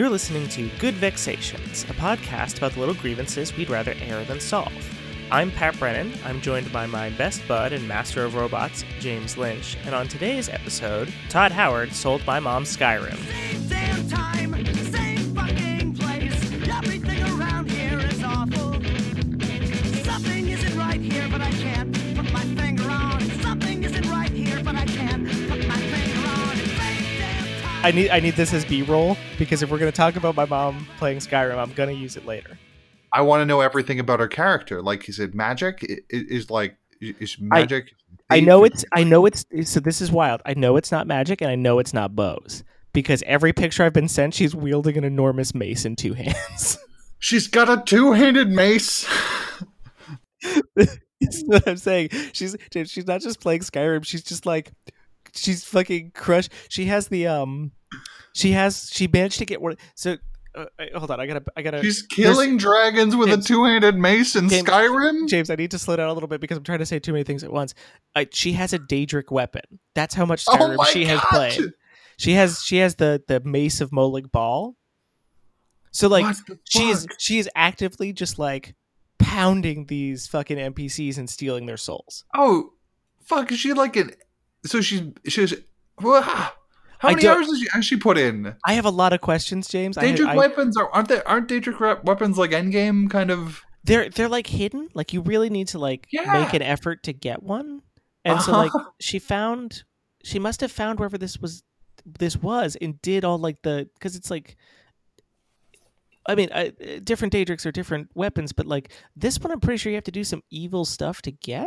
You're listening to Good Vexations, a podcast about the little grievances we'd rather air than solve. I'm Pat Brennan. I'm joined by my best bud and master of robots, James Lynch. And on today's episode, Todd Howard sold my mom Skyrim. I need I need this as B-roll because if we're going to talk about my mom playing Skyrim, I'm going to use it later. I want to know everything about her character. Like, is it magic? I- i- Is, like is magic? I know it's I know it's so this is wild. I know it's not magic and I know it's not bows because every picture I've been sent she's wielding an enormous mace in two hands. She's got a two-handed mace. That's what I'm saying. She's she's not just playing Skyrim. She's just like she's fucking crushed. She has the um, she has she managed to get one. So uh, uh, hold on, I gotta I gotta. She's killing dragons with James- a two-handed mace in James- Skyrim. James, I need to slow down a little bit because I'm trying to say too many things at once. Uh, she has a Daedric weapon. That's how much oh Skyrim my she has God. played. She has she has the the mace of Molag Bal. So like she is she is actively just like pounding these fucking NPCs and stealing their souls. Oh, fuck! Is she like an? So she's she's. How many hours has she, actually put in? I have a lot of questions, James. Daedric I, weapons are aren't they aren't Daedric weapons like endgame kind of? they're they're like hidden. Like you really need to like Yeah. make an effort to get one. And so like Uh-huh. she found she must have found wherever this was this was and did all like the because it's like I mean, uh, different Daedrics are different weapons, but like this one, I'm pretty sure you have to do some evil stuff to get.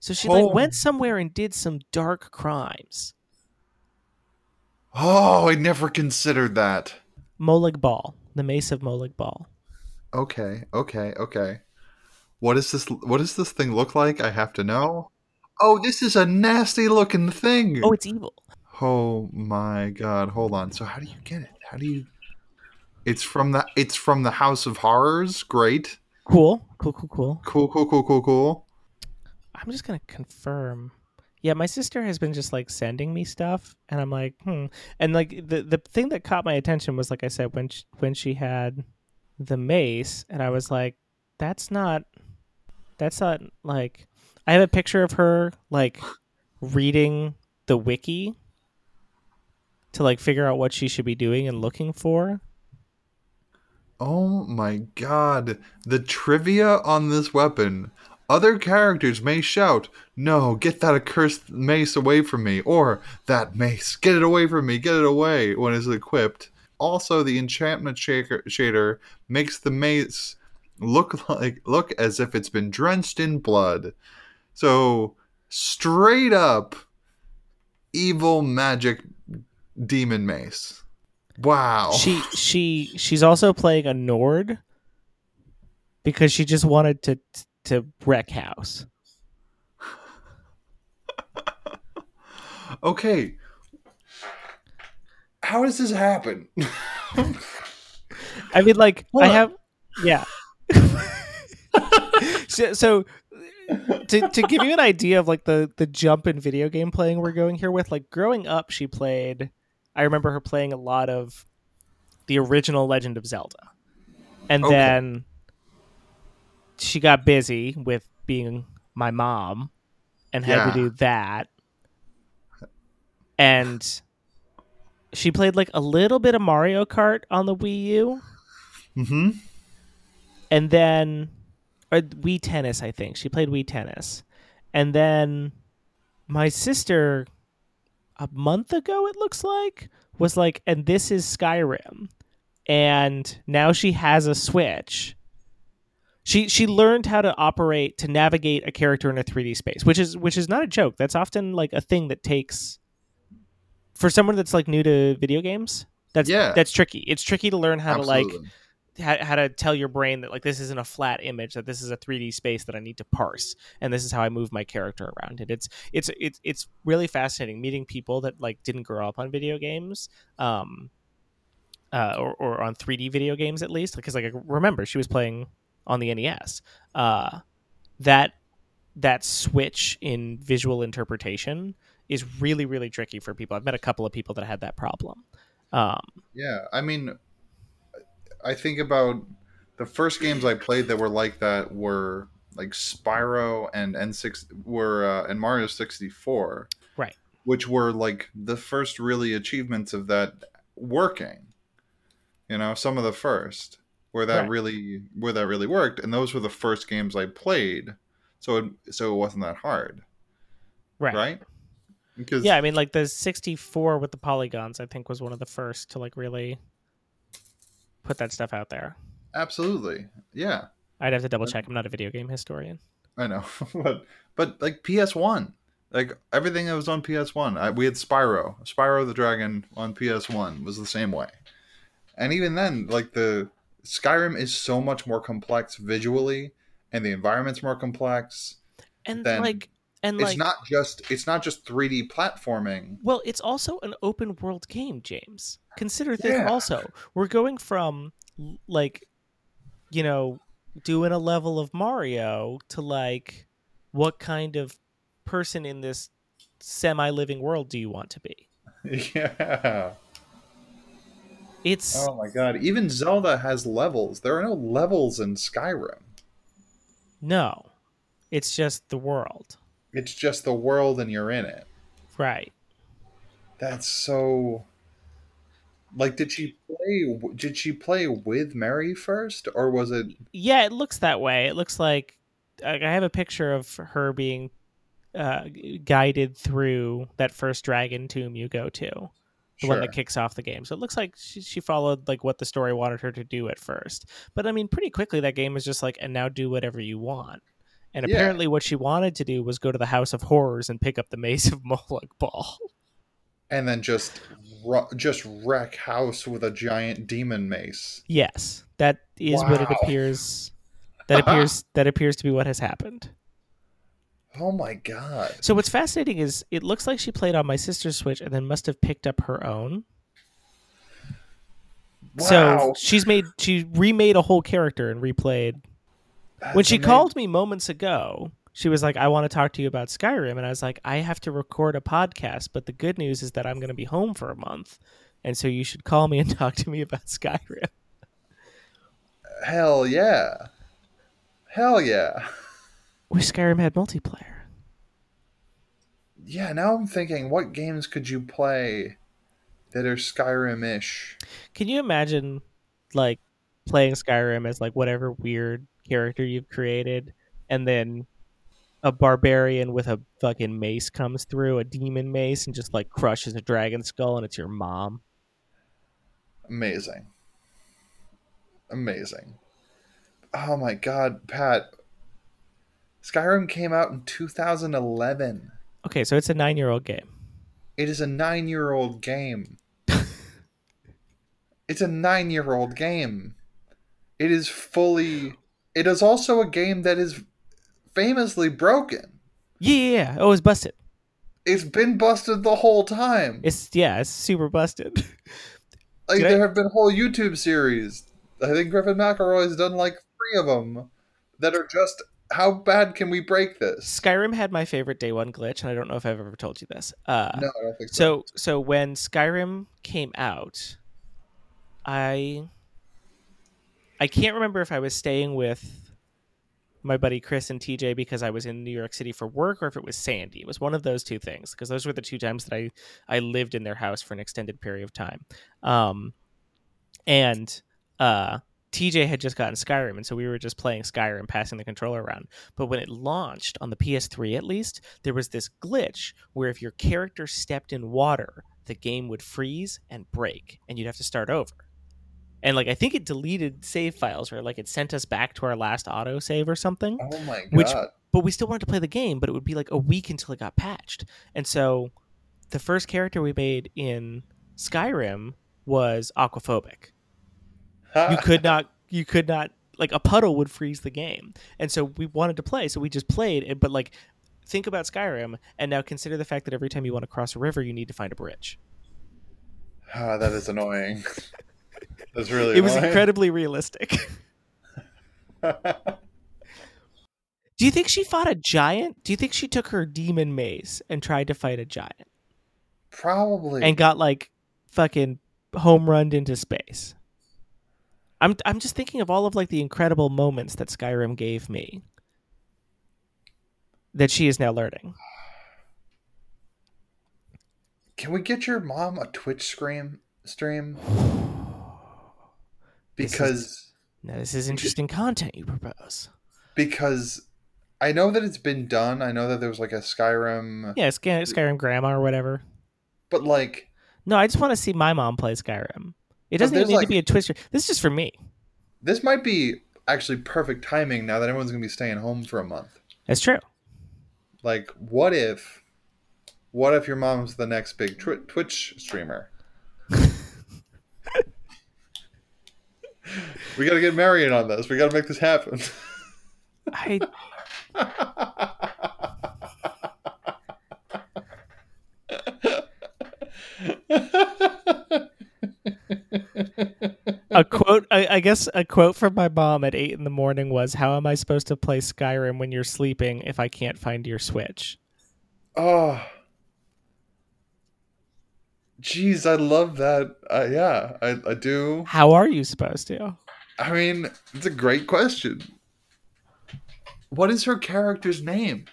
So she like went somewhere and did some dark crimes. Oh, I never considered that. Molag Bal, the Mace of Molag Bal. Okay, okay, okay. What is this? What does this thing look like? I have to know. Oh, this is a nasty looking thing. Oh, it's evil. Oh my god! Hold on. So how do you get it? How do you? It's from the. It's from the House of Horrors. Great. Cool, cool, cool, cool. Cool. Cool. Cool. Cool. Cool. I'm just gonna confirm. Yeah, my sister has been just like sending me stuff, and I'm like, hmm. And like the the thing that caught my attention was like I said when she, when she had the mace, and I was like, that's not, that's not like. I have a picture of her like reading the wiki to like figure out what she should be doing and looking for. Oh my god. The trivia on this weapon. Other characters may shout, No, get that accursed mace away from me, or that mace, get it away from me, get it away when it's equipped. Also, the enchantment shaker, shader makes the mace look like look as if it's been drenched in blood. So straight up evil magic demon mace. Wow. She she she's also playing a Nord because she just wanted to to wreck house. Okay. How does this happen? I mean, like Hold I on. have, yeah. so, so to to give you an idea of like the the jump in video game playing we're going here with, like growing up, she played. I remember her playing a lot of the original Legend of Zelda, and Okay. then she got busy with being my mom and had Yeah. to do that, and. She played like a little bit of Mario Kart on the Wii U mm-hmm. and then or Wii Tennis, I think she played Wii Tennis, and then my sister a month ago it looks like was like, and this is Skyrim, and now she has a Switch. She she learned how to operate to navigate a character in a 3D space, which is which is not a joke. That's often like a thing that takes for someone that's like new to video games. That's Yeah. that's tricky. It's tricky to learn how to like how, how to tell your brain that like this isn't a flat image that this is a 3d space that i need to parse and this is how i move my character around it it's it's it's it's really fascinating meeting people that like didn't grow up on video games um uh or, or on 3d video games at least because like I remember she was playing on the nes uh that that switch in visual interpretation is really really tricky for people i've met a couple of people that had that problem um Yeah, I mean, I think about the first games I played that were like that were like Spyro and N6 were uh, and Mario 64. Right. Which were like the first really achievements of that working. You know, some of the first where that Right. really where that really worked and those were the first games I played. So it, so it wasn't that hard, Right. right? Because Yeah, I mean, like the 64 with the polygons, I think was one of the first to like really put that stuff out there. absolutely. Yeah. I'd have to double check. I'm not a video game historian. I know, but but like PS One, like everything that was on PS One, I, we had Spyro, Spyro the Dragon on PS One was the same way, and even then, like the Skyrim is so much more complex visually, and the environment's more complex. And Then like, and it's like, not just it's not just 3D platforming. well, it's also an open world game, James. Consider this Yeah. also. We're going from like, you know, doing a level of Mario to like, what kind of person in this semi living world do you want to be? yeah. It's Oh my god! Even Zelda has levels. There are no levels in Skyrim. no, it's just the world. It's just the world, and you're in it. Right. That's so. Like, did she play? Did she play with Mary first, or was it? Yeah, it looks that way. It looks like I have a picture of her being uh, guided through that first dragon tomb you go to, the one that kicks off the game. So it looks like she, she followed like what the story wanted her to do at first. But I mean, pretty quickly that game is just like, and now do whatever you want. And Yeah. apparently, what she wanted to do was go to the House of Horrors and pick up the Mace of Molag Bal. And then just, ru- just wreck house with a giant demon mace. yes, that is what it appears. That appears that appears to be what has happened. Oh my god! So what's fascinating is it looks like she played on my sister's Switch and then must have picked up her own. Wow. So she's made she remade a whole character and replayed. when she amazing. called me moments ago, she was like, "I want to talk to you about Skyrim," and I was like, "I have to record a podcast, but the good news is that I'm going to be home for a month, and so you should call me and talk to me about Skyrim." hell yeah, hell yeah, Wish Skyrim had multiplayer. yeah. Now I'm thinking, what games could you play that are Skyrim-ish? Can you imagine like playing Skyrim as like whatever weird character you've created and then a barbarian with a fucking mace comes through, a demon mace and just like crushes a dragon skull and it's your mom. Amazing. Amazing. Oh my god, Pat. Skyrim came out in 2011. Okay, so it's a 9-year-old game. It is a nine year old game. it's a nine year old game. It is fully. It is also a game that is famously broken. Yeah, yeah, yeah. Oh, it's busted. It's been busted the whole time. It's yeah, it's super busted. like Did I- there have been whole YouTube series. I think Griffin McElroy's done like three of them that are just how bad can we break this? Skyrim had my favorite day one glitch, and I don't know if I've ever told you this. Uh, No, I don't think so. so so when Skyrim came out, I I can't remember if I was staying with my buddy Chris and TJ because I was in New York City for work or if it was Sandy. It was one of those two things because those were the two times that I I lived in their house for an extended period of time. Um and uh TJ had just gotten Skyrim, and so we were just playing Skyrim, passing the controller around. But when it launched on the PS3, at least, there was this glitch where if your character stepped in water, the game would freeze and break, and you'd have to start over. And like I think it deleted save files, or like it sent us back to our last auto save or something. Oh my god. Which- But we still wanted to play the game, but it would be like a week until it got patched. And so, the first character we made in Skyrim was aquaphobic you could not you could not like a puddle would freeze the game. And so we wanted to play so we just played. It but like think about skyrim and now consider the fact that every time you want to cross a river you need to find a bridge. Ah, that is annoying. That's really it was incredibly realistic. Do you think she fought a giant? Do you think she took her demon mace and tried to fight a giant? Probably. and got like fucking home runned into space I'm I'm just thinking of all of like the incredible moments that Skyrim gave me that she is now learning. Can we get your mom a Twitch stream stream? This is- Because Now this is interesting content you propose. because I know that it's been done. I know that there was like a Skyrim, Yeah, Sky- Skyrim Grandma or whatever. but like No, I just want to see my mom play Skyrim. It doesn't even need like- to be a twister. This is just for me. this might be actually perfect timing now that everyone's gonna be staying home for a month. That's true. Like, what if, what if your mom's the next big tw- Twitch streamer? we gotta get Marion on this. We gotta make this happen. I a quote. I, I guess a quote from my mom at eight in the morning was, "How am I supposed to play Skyrim when you're sleeping if I can't find your Switch?" oh, jeez, I love that. Uh, yeah, I, I do. How are you supposed to? I mean, it's a great question. What is her character's name?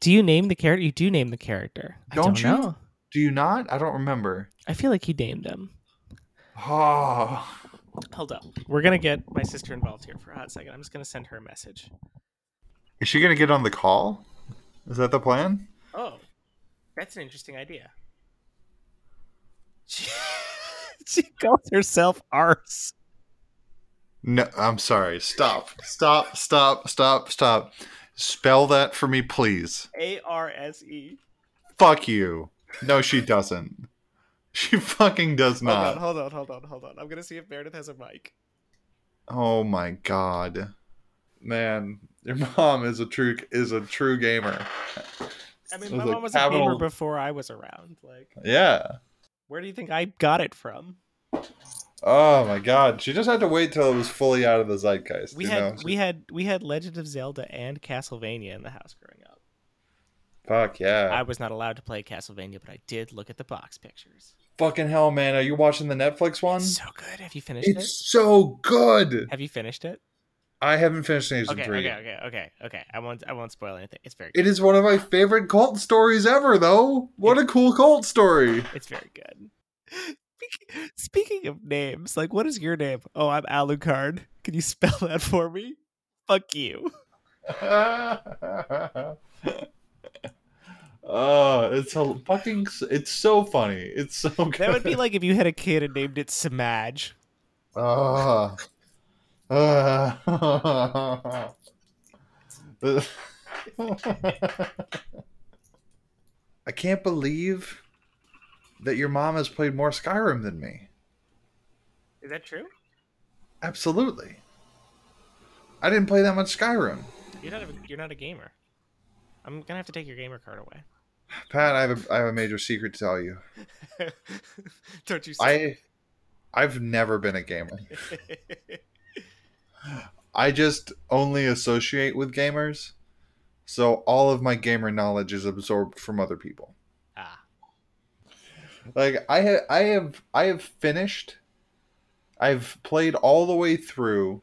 Do you name the character? You do name the character. Don't don't you? know. Do you not? I don't remember. I feel like you named him. Oh, Hold up. We're gonna get my sister involved here for a hot second. I'm just gonna send her a message. is she gonna get on the call? Is that the plan? Oh, that's an interesting idea. She, she calls herself Arse. No, I'm sorry. Stop. Stop. Stop. Stop. Stop. Spell that for me, please. A R S E. Fuck you. No, she doesn't. She fucking does not. Hold on, hold on, hold on, hold on. I'm gonna see if Meredith has a mic. Oh my god. Man, your mom is a true is a true gamer. I mean, my mom was a gamer before I was around. Like, Yeah. where do you think I got it from? Oh my god. She just had to wait till it was fully out of the zeitgeist. We you had know? we had we had Legend of Zelda and Castlevania in the house growing up. Fuck yeah. I was not allowed to play Castlevania, but I did look at the box pictures. Fucking hell, man. Are you watching the Netflix one? It's So good. Have you finished it? It's so good. Have you finished it? I haven't finished season Okay, three. okay, okay, okay, okay. I won't I won't spoil anything. It's very good. It is one of my favorite cult stories ever, though. What a cool cult story. It's very good. Speaking of names, like what is your name? Oh, I'm Alucard. Can you spell that for me? Fuck you. oh, it's a fucking. It's so funny. It's so good. That would be like if you had a kid and named it Samaj. Ah. Ah. I can't believe that your mom has played more Skyrim than me. Is that true? Absolutely. I didn't play that much Skyrim. You're not a, you're not a gamer. I'm gonna have to take your gamer card away. Pat, I have a, I have a major secret to tell you. Don't you say? I I've never been a gamer. I just only associate with gamers. So all of my gamer knowledge is absorbed from other people. ah, Like I ha- I have I have finished I've played all the way through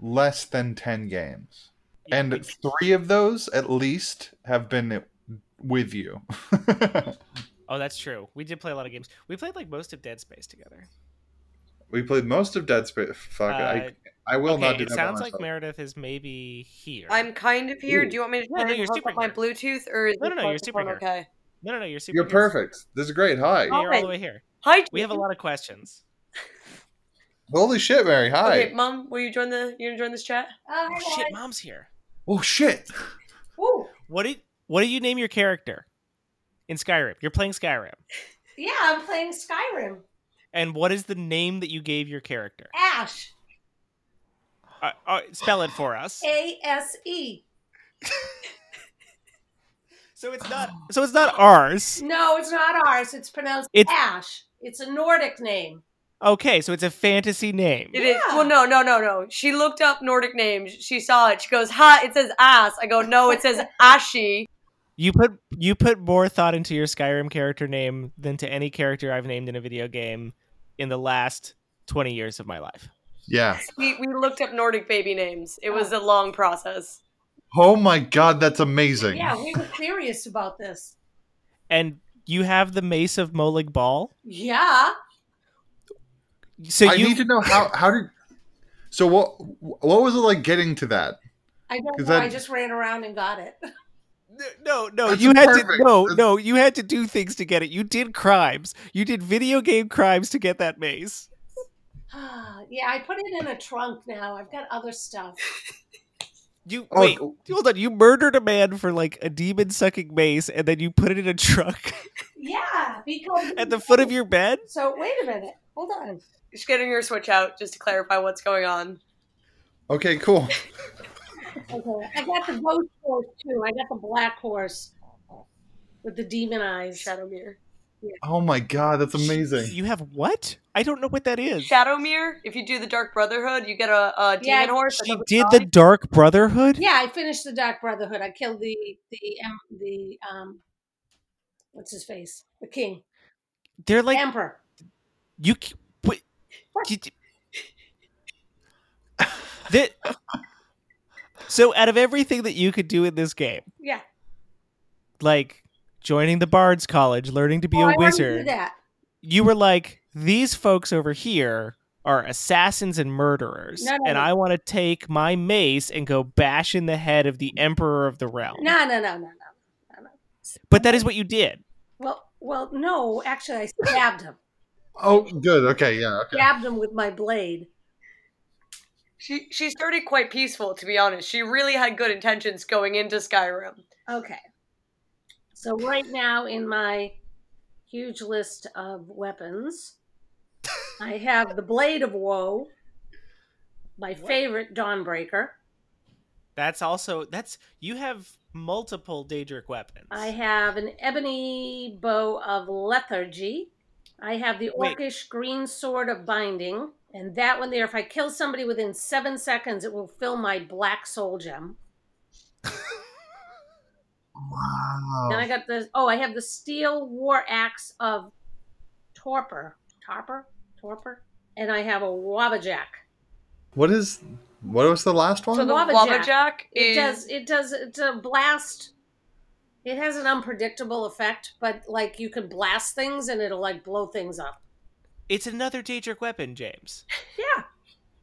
less than 10 games. And 3 of those at least have been with you. oh, that's true. We did play a lot of games. We played like most of Dead Space together. we played most of Dead Space. Fuck, Uh, I I will okay, not do it that. by sounds like. Meredith is maybe here. I'm kind of here. Ooh. Do you want me to No, try no, and you're super my. Bluetooth, or is No, no, no, you're super here. okay? no, no, no. You're super. You're here. perfect. This is great. Hi. You're all the way here. Hi. We have a lot of questions. Holy shit, Mary. Hi. Okay, Mom, will you join the? You gonna join this chat? Oh shit, mom's here. Oh shit. Ooh, What did what do you name your character in Skyrim? You're playing Skyrim, yeah, I'm playing Skyrim. and what is the name that you gave your character? Ash. Uh, uh, spell it for us. A S E. So it's not. So it's not ours. No, it's not ours. It's pronounced It's- Ash. It's a Nordic name. Okay, so it's a fantasy name. It is. Yeah. Well, no, no, no, no. She looked up Nordic names. She saw it. She goes, "Ha! It says ass." I go, "No, it says Ashi." You put you put more thought into your Skyrim character name than to any character I've named in a video game in the last twenty years of my life. Yeah. We, we looked up Nordic baby names. It was a long process. Oh my god, that's amazing. Yeah, we were serious about this. And you have the mace of Molag Bal. Yeah. So I you need to know how how did So what what was it like getting to that? I don't know. That- I just ran around and got it. no no That's you had perfect. to no That's- no you had to do things to get it. You did crimes. You did video game crimes to get that maze. yeah, I put it in a trunk now. I've got other stuff. You Oh, wait, oh. hold on. You murdered a man for like a demon sucking mace, and then you put it in a truck Yeah, because at the foot of your bed. So wait a minute. Hold on. Just getting your switch out just to clarify what's going on. Okay, cool. Okay, I got the ghost horse too. I got the black horse with the demon eyes. Shadowmere. Oh my god, that's amazing. You have what? I don't know what that is. Shadowmere, if you do the Dark Brotherhood, you get a, a demon Yeah, horse. She did die. the Dark Brotherhood. Yeah, I finished the Dark Brotherhood. I killed the the um, the um, what's his face? The king, They're like emperor. you. c- Wait, What? did- that. So, out of everything that you could do in this game, Yeah, like joining the Bard's College, learning to be oh, a I wanted to do wizard, that. you were like, these folks over here are assassins and murderers, No, no, and no. I want to take my mace and go bash in the head of the Emperor of the Realm. No, no, no, no, no. But that is what you did. Well, well, no. Actually, I stabbed him. Oh, good. Okay, yeah. Okay. Stabbed him with my blade. She she started quite peaceful, to be honest. She really had good intentions going into Skyrim. Okay. So right now in my huge list of weapons, I have the Blade of Woe, my favorite Dawnbreaker. That's also that's you have multiple Daedric weapons. I have an ebony bow of lethargy. I have the Wait. orcish green sword of binding. And that one there, if I kill somebody within seven seconds, it will fill my black soul gem. Wow. Then I got the oh, I have the steel war axe of torpor, torpor, torpor, and I have a wabbajack. What is what was the last one? So the Wabbajack. Wabbajack It is does it does it's a blast. It has an unpredictable effect, but like you can blast things and it'll like blow things up. it's another Daedric weapon, James. Yeah.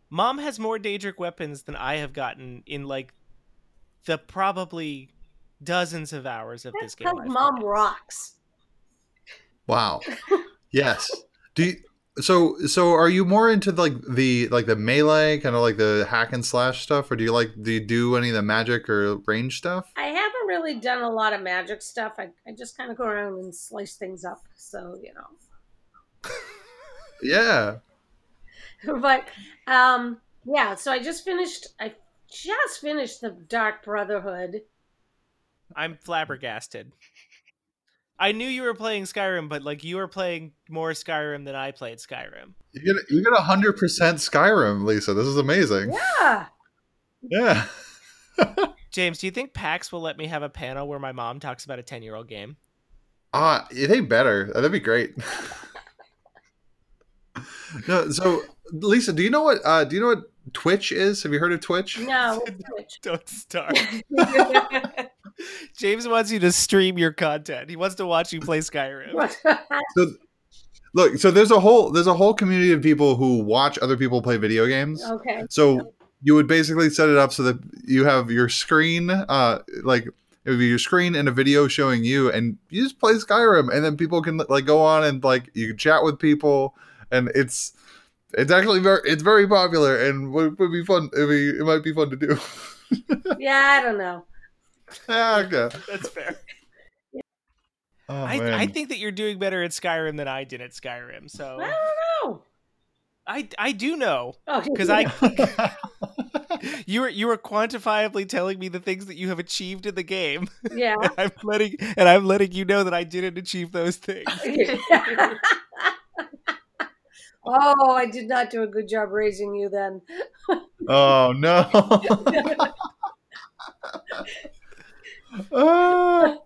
Mom has more Daedric weapons than I have gotten in like the probably dozens of hours of That's this game. because mom played. rocks. Wow. yes. Do you, so so are you more into like the like the melee kind of like the hack and slash stuff or do you like do you do any of the magic or range stuff? I haven't really done a lot of magic stuff. I, I just kind of go around and slice things up. So, you know. Yeah. but um yeah so i just finished i just finished the dark brotherhood I'm flabbergasted. I knew you were playing Skyrim, but like you were playing more Skyrim than I played Skyrim. You get you get 100% Skyrim, Lisa. This is amazing. yeah Yeah. James, do you think PAX will let me have a panel where my mom talks about a 10 year old game? Ah, it ain't better. That'd be great. no, so Lisa, do you know what uh do you know what Twitch is? Have you heard of Twitch? no Twitch. Don't start. James wants you to stream your content. He wants to watch you play Skyrim. So look, so there's a whole there's a whole community of people who watch other people play video games. okay So you would basically set it up so that you have your screen, uh, like it would be your screen and a video showing you, and you just play Skyrim, and then people can like go on and like you can chat with people, and it's it's actually very it's very popular and would, would be fun. It be it might be fun to do. yeah i don't know yeah, okay. That's fair. Oh, I. I think that you're doing better at Skyrim than I did at Skyrim. So i don't know I, I do know oh because I you were you were quantifiably telling me the things that you have achieved in the game. yeah And I'm letting and I'm letting you know that I didn't achieve those things. oh i did not do a good job raising you then oh no. Ah.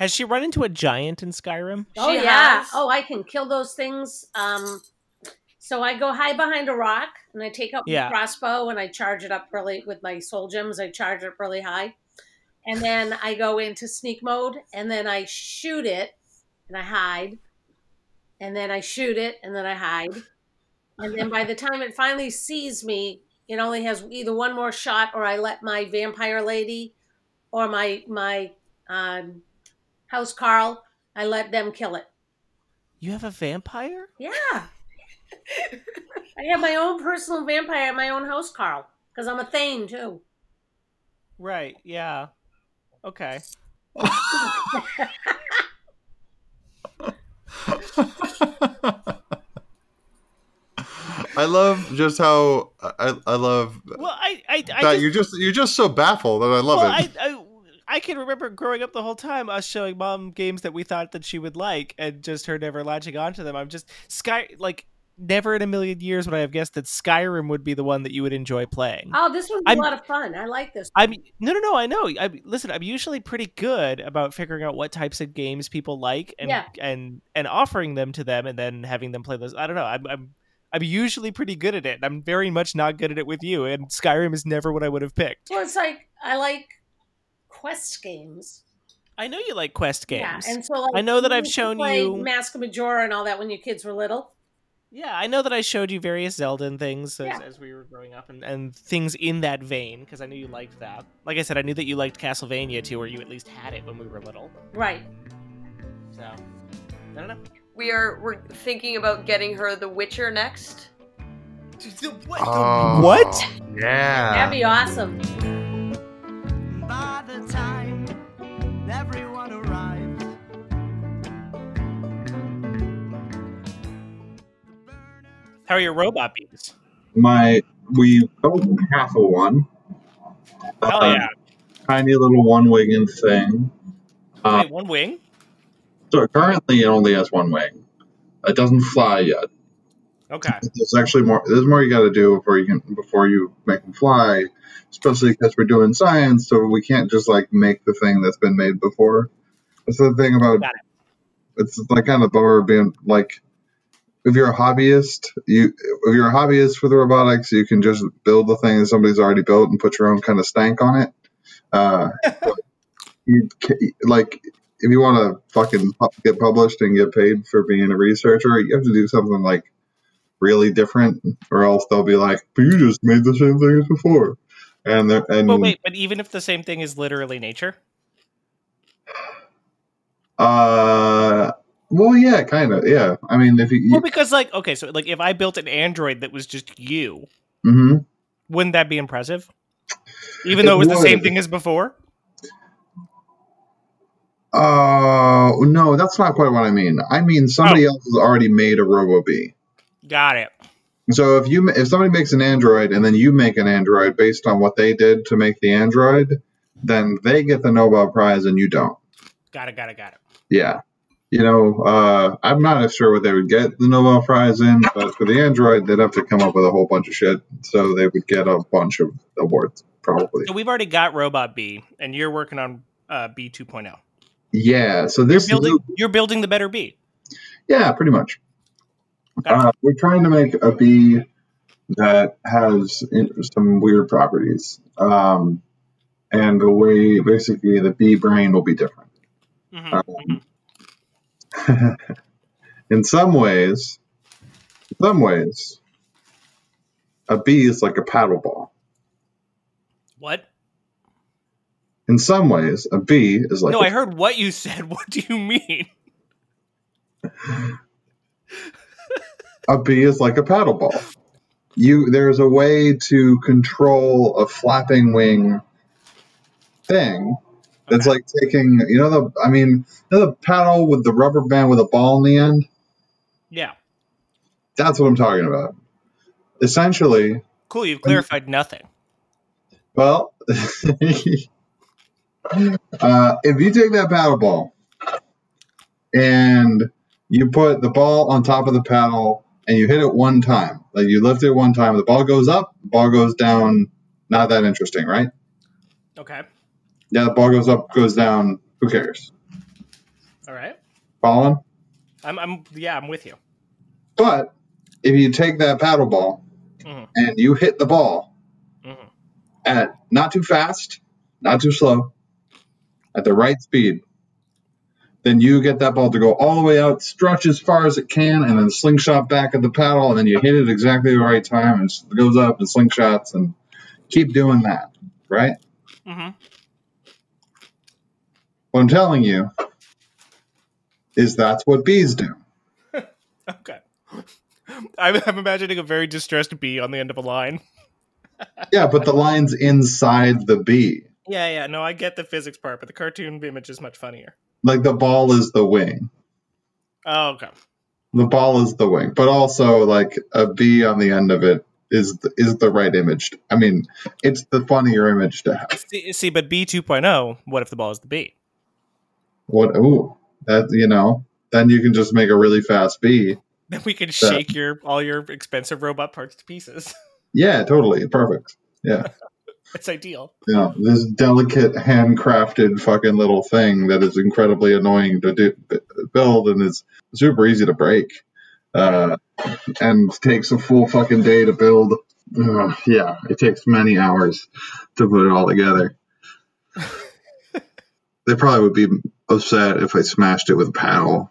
Has she run into a giant in Skyrim? oh She yeah has. oh i can kill those things um So I go hide behind a rock and I take out my crossbow and I charge it up really with my soul gems. I charge it up really high. And then I go into sneak mode and then I shoot it and I hide. And then I shoot it and then I hide. And then by the time it finally sees me, it only has either one more shot or I let my vampire lady or my my um, housecarl, I let them kill it. You have a vampire? Yeah. I have my own personal vampire at my own house, Carl, because I'm a Thane too. Right. Yeah. Okay. I love just how I, I love Well, I I, I that just, you're just you're just so baffled and I love well, it. I, I I can remember growing up the whole time us showing mom games that we thought that she would like, and just her never latching onto them. I'm just Sky like never in a million years would I have guessed that Skyrim would be the one that you would enjoy playing. Oh, this was a I'm- lot of fun. I like this. I'm no, no, no. I know. I listen. I'm usually pretty good about figuring out what types of games people like and Yeah. and and offering them to them, and then having them play those. I don't know. I'm I'm I'm usually pretty good at it. I'm very much not good at it with you. And Skyrim is never what I would have picked. Well, it's like I like quest games. I know you like quest games. Yeah, and so like I know that I've shown play you- Mask of Majora and all that when your kids were little. Yeah, I know that I showed you various Zelda and things as, Yeah. as we were growing up, and, and things in that vein because I knew you liked that. Like I said, I knew that you liked Castlevania too, or you at least had it when we were little. Right. So I don't know. We are we're thinking about getting her The Witcher next. What? Oh, what? Yeah. That'd be awesome. How are your robot beams? my we built half of one. Hell Uh, yeah! Tiny little one winged thing. Uh, Wait, one wing? so currently it only has one wing. It doesn't fly yet. Okay. There's actually more. There's more you got to do before you can before you make them fly. Especially because we're doing science, so we can't just like make the thing that's been made before. That's the thing about Got it's like kind of bummer being like if you're a hobbyist, you if you're a hobbyist for the robotics, you can just build the thing that somebody's already built and put your own kind of stank on it. Uh, you like if you want to fucking get published and get paid for being a researcher, you have to do something like really different, or else they'll be like, "But you just made the same thing as before." And they're- and But wait, but even if the same thing is literally nature, uh, well, yeah, kind of, yeah. I mean, if you, well, because like okay, so like if I built an android that was just you, hmm wouldn't that be impressive? Even It though it was the same thing as before. Uh, no, that's not quite what I mean. I mean somebody else has already made a Robo Bee. Got it. So if you if somebody makes an Android and then you make an Android based on what they did to make the Android, then they get the Nobel Prize and you don't. Got it. Got it. Got it. Yeah. You know, uh, I'm not as sure what they would get the Nobel Prize in, but for the Android, they'd have to come up with a whole bunch of shit, so they would get a bunch of awards, probably. So we've already got Robot B, and you're working on uh, B 2.0. Yeah. So You're building. new- You're building the better bee. Yeah, pretty much. Uh, we're trying to make a bee that has some weird properties, um, and the way basically the bee brain will be different. Mhm, Um, mhm. in some ways, in some ways, a bee is like a paddle ball. What? In some ways, a bee is like no, a- I heard what you said. What do you mean? a bee is like a paddle ball. You there's a way to control a flapping wing thing. It's Okay. like taking you know the I mean you know the paddle with the rubber band with a ball in the end. Yeah. That's what I'm talking about. Essentially, Cool. You've clarified nothing. well, uh, if you take that paddle ball and you put the ball on top of the paddle and you hit it one time, like you lift it one time, the ball goes up, the ball goes down. Not that interesting, right? Okay. Yeah, the ball goes up, goes down. Who cares? All right. Following? I'm. I'm. Yeah. I'm with you. But if you take that paddle ball Mhm. and you hit the ball Mhm. at not too fast, not too slow, at the right speed, then you get that ball to go all the way out, stretch as far as it can, and then slingshot back at the paddle, and then you hit it exactly the right time, and it goes up and slingshots, and keep doing that, right? Mhm. What I'm telling you is that's what bees do. Okay. I'm, I'm imagining a very distressed bee on the end of a line. Yeah, but the line's inside the bee. Yeah, yeah. No, I get the physics part, but the cartoon image is much funnier. Like the ball is the wing. Oh, okay. The ball is the wing, but also like a bee on the end of it is the, is the right image. I mean, it's the funnier image to have. See, see, but B 2.0, what if the ball is the bee? What? Ooh, that you know, then you can just make a really fast bee. Then we can shake your all your expensive robot parts to pieces. Yeah, totally, perfect. Yeah, it's ideal. know, this delicate handcrafted fucking little thing that is incredibly annoying to do, build and is super easy to break, uh, and takes a full fucking day to build. Ugh, yeah, it takes many hours to put it all together. they probably would be upset if I smashed it with a paddle.